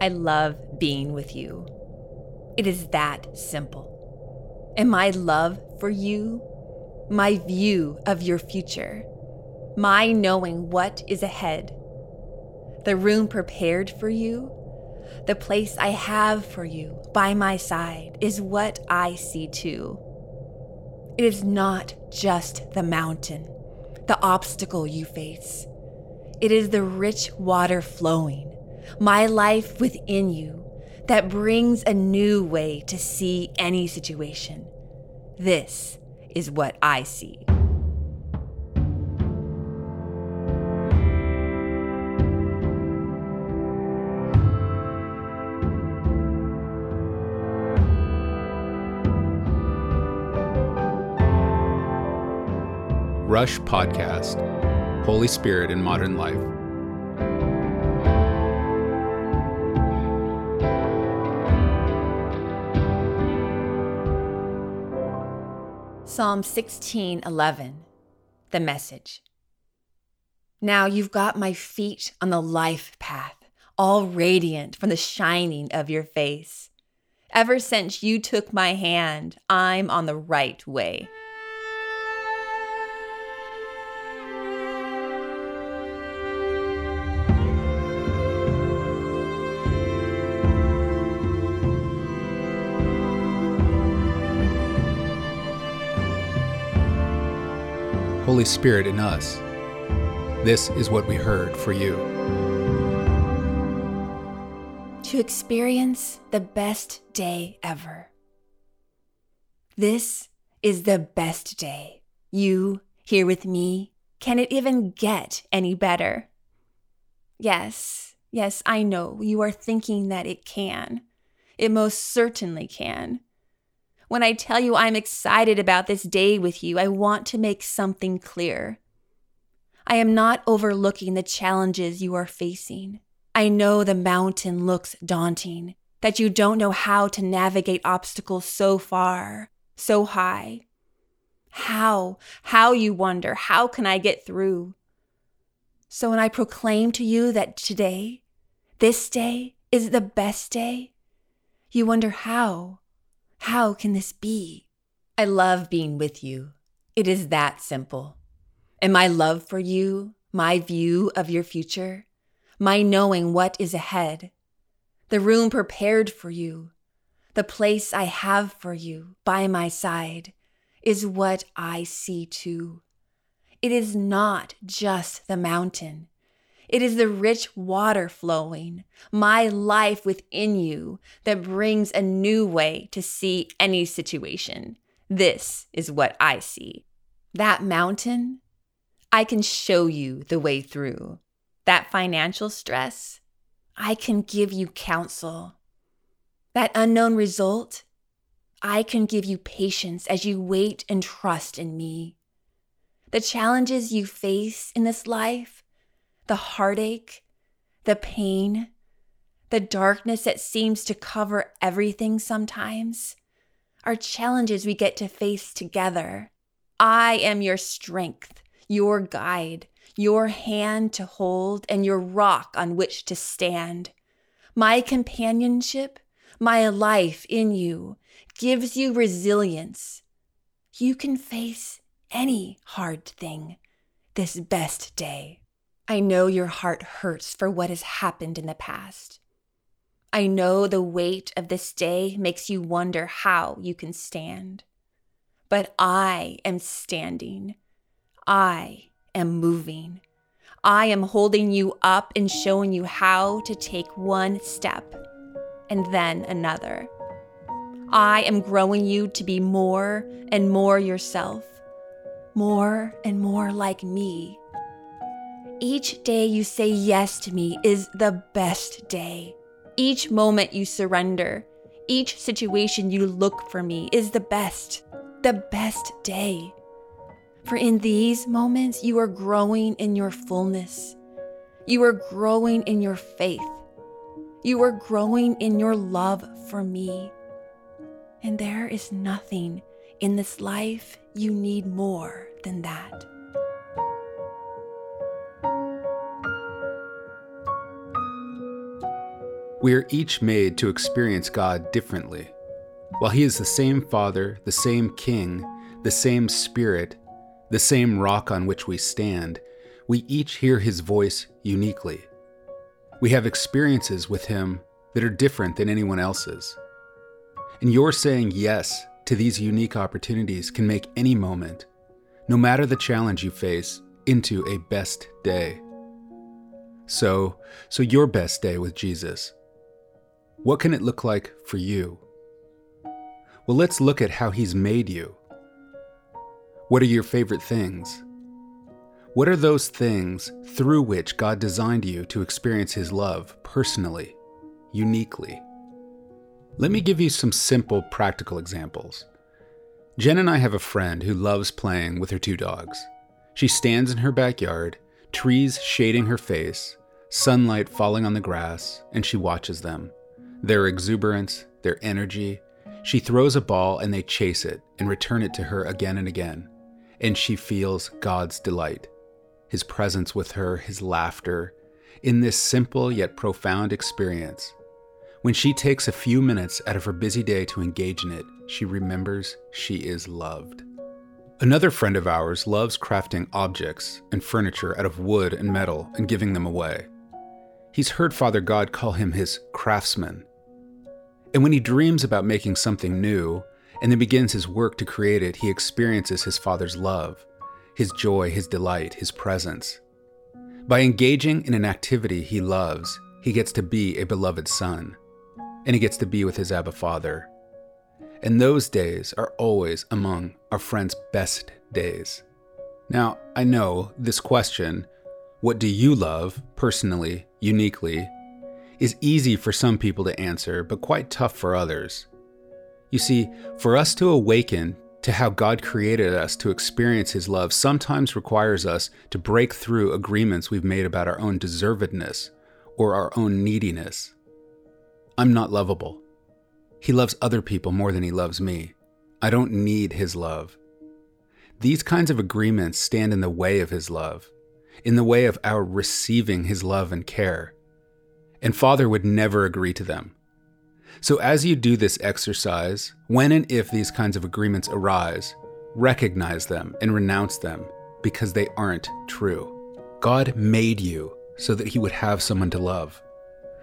I love being with you. It is that simple. And my love for you, my view of your future, my knowing what is ahead, the room prepared for you, the place I have for you by my side is what I see too. It is not just the mountain, the obstacle you face. It is the rich water flowing, my life within you, that brings a new way to see any situation. This is what I see. Rush Podcast Holy Spirit in Modern Life. Psalm 16:11 The message. Now you've got my feet on the life path, all radiant from the shining of your face. Ever since you took my hand, I'm on the right way. Holy Spirit in us. This is what we heard for you. To experience the best day ever. This is the best day. You here with me. Can it even get any better? Yes, yes, I know you are thinking that it can. It most certainly can. When I tell you I'm excited about this day with you, I want to make something clear. I am not overlooking the challenges you are facing. I know the mountain looks daunting, that you don't know how to navigate obstacles so far, so high. How, how you wonder, how can I get through? So when I proclaim to you that today, this day, is the best day, you wonder how. How can this be? I love being with you. It is that simple. And my love for you, my view of your future, my knowing what is ahead, the room prepared for you, the place I have for you by my side is what I see too. It is not just the mountain. It is the rich water flowing, my life within you, that brings a new way to see any situation. This is what I see. That mountain, I can show you the way through. That financial stress, I can give you counsel. That unknown result, I can give you patience as you wait and trust in me. The challenges you face in this life, the heartache, the pain, the darkness that seems to cover everything sometimes are challenges we get to face together. I am your strength, your guide, your hand to hold, and your rock on which to stand. My companionship, my life in you, gives you resilience. You can face any hard thing this best day. I know your heart hurts for what has happened in the past. I know the weight of this day makes you wonder how you can stand. But I am standing. I am moving. I am holding you up and showing you how to take one step and then another. I am growing you to be more and more yourself, more and more like me each day you say yes to me is the best day. Each moment you surrender, each situation you look for me is the best, the best day. For in these moments, you are growing in your fullness. You are growing in your faith. You are growing in your love for me. And there is nothing in this life you need more than that. We are each made to experience God differently. While He is the same Father, the same King, the same Spirit, the same rock on which we stand, we each hear His voice uniquely. We have experiences with Him that are different than anyone else's. And your saying yes to these unique opportunities can make any moment, no matter the challenge you face, into a best day. So, so your best day with Jesus. What can it look like for you? Well, let's look at how He's made you. What are your favorite things? What are those things through which God designed you to experience His love personally, uniquely? Let me give you some simple, practical examples. Jen and I have a friend who loves playing with her two dogs. She stands in her backyard, trees shading her face, sunlight falling on the grass, and she watches them. Their exuberance, their energy. She throws a ball and they chase it and return it to her again and again. And she feels God's delight, His presence with her, His laughter, in this simple yet profound experience when she takes a few minutes out of her busy day to engage in it, she remembers she is loved. Another friend of ours loves crafting objects and furniture out of wood and metal and giving them away. He's heard Father God call him his craftsman. And when he dreams about making something new and then begins his work to create it, he experiences his Father's love, his joy, his delight, his presence. By engaging in an activity he loves, he gets to be a beloved son and he gets to be with his Abba Father. And those days are always among our friend's best days. Now, I know this question, what do you love, personally, uniquely, is easy for some people to answer, but quite tough for others. You see, for us to awaken to how God created us to experience His love sometimes requires us to break through agreements we've made about our own deservedness or our own neediness. I'm not lovable. He loves other people more than he loves me. I don't need his love. These kinds of agreements stand in the way of his love, in the way of our receiving his love and care. And Father would never agree to them. So, as you do this exercise, when and if these kinds of agreements arise, recognize them and renounce them because they aren't true. God made you so that he would have someone to love.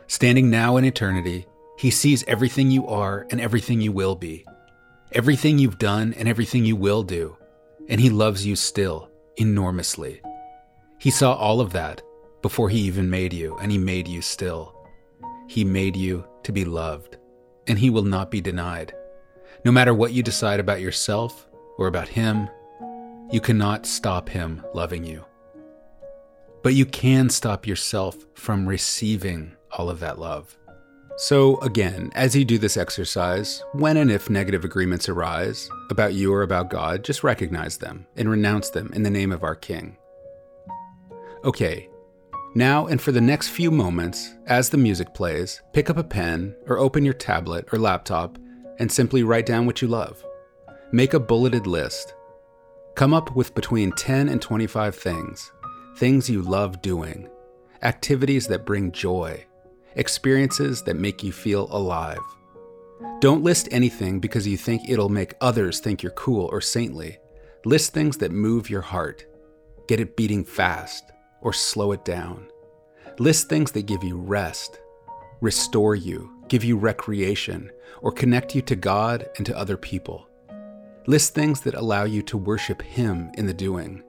Standing now in eternity, He sees everything you are and everything you will be, everything you've done and everything you will do, and He loves you still enormously. He saw all of that before He even made you, and He made you still. He made you to be loved, and He will not be denied. No matter what you decide about yourself or about Him, you cannot stop Him loving you. But you can stop yourself from receiving all of that love. So, again, as you do this exercise, when and if negative agreements arise about you or about God, just recognize them and renounce them in the name of our King. Okay, now and for the next few moments, as the music plays, pick up a pen or open your tablet or laptop and simply write down what you love. Make a bulleted list. Come up with between 10 and 25 things, things you love doing, activities that bring joy experiences that make you feel alive. Don't list anything because you think it'll make others think you're cool or saintly. List things that move your heart, get it beating fast, or slow it down. List things that give you rest, restore you, give you recreation, or connect you to God and to other people. List things that allow you to worship Him in the doing.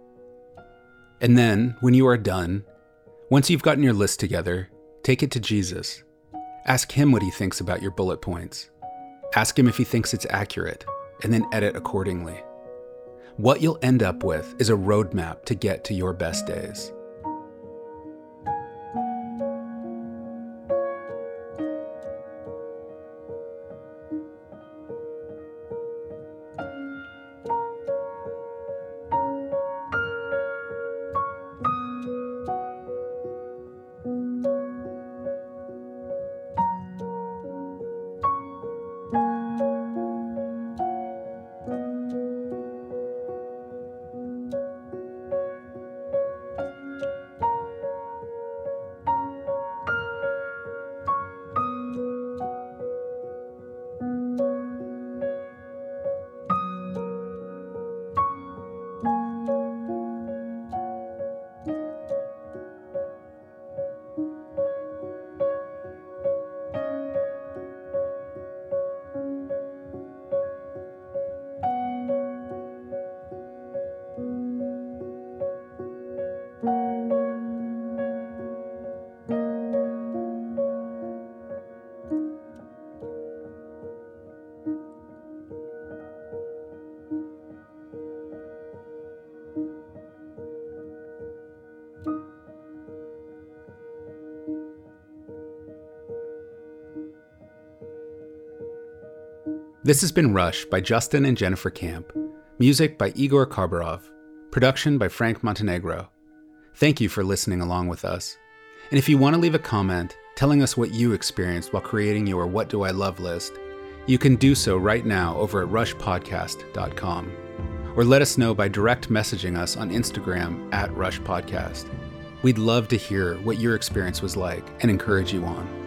And then, when you are done, once you've gotten your list together, Take it to Jesus. Ask him what he thinks about your bullet points. Ask him if he thinks it's accurate, and then edit accordingly. What you'll end up with is a roadmap to get to your best days. This has been Rush by Justin and Jennifer Camp. Music by Igor Karbarov. Production by Frank Montenegro. Thank you for listening along with us. And if you want to leave a comment telling us what you experienced while creating your What Do I Love list, you can do so right now over at rushpodcast.com. Or let us know by direct messaging us on Instagram at Rush Podcast. We'd love to hear what your experience was like and encourage you on.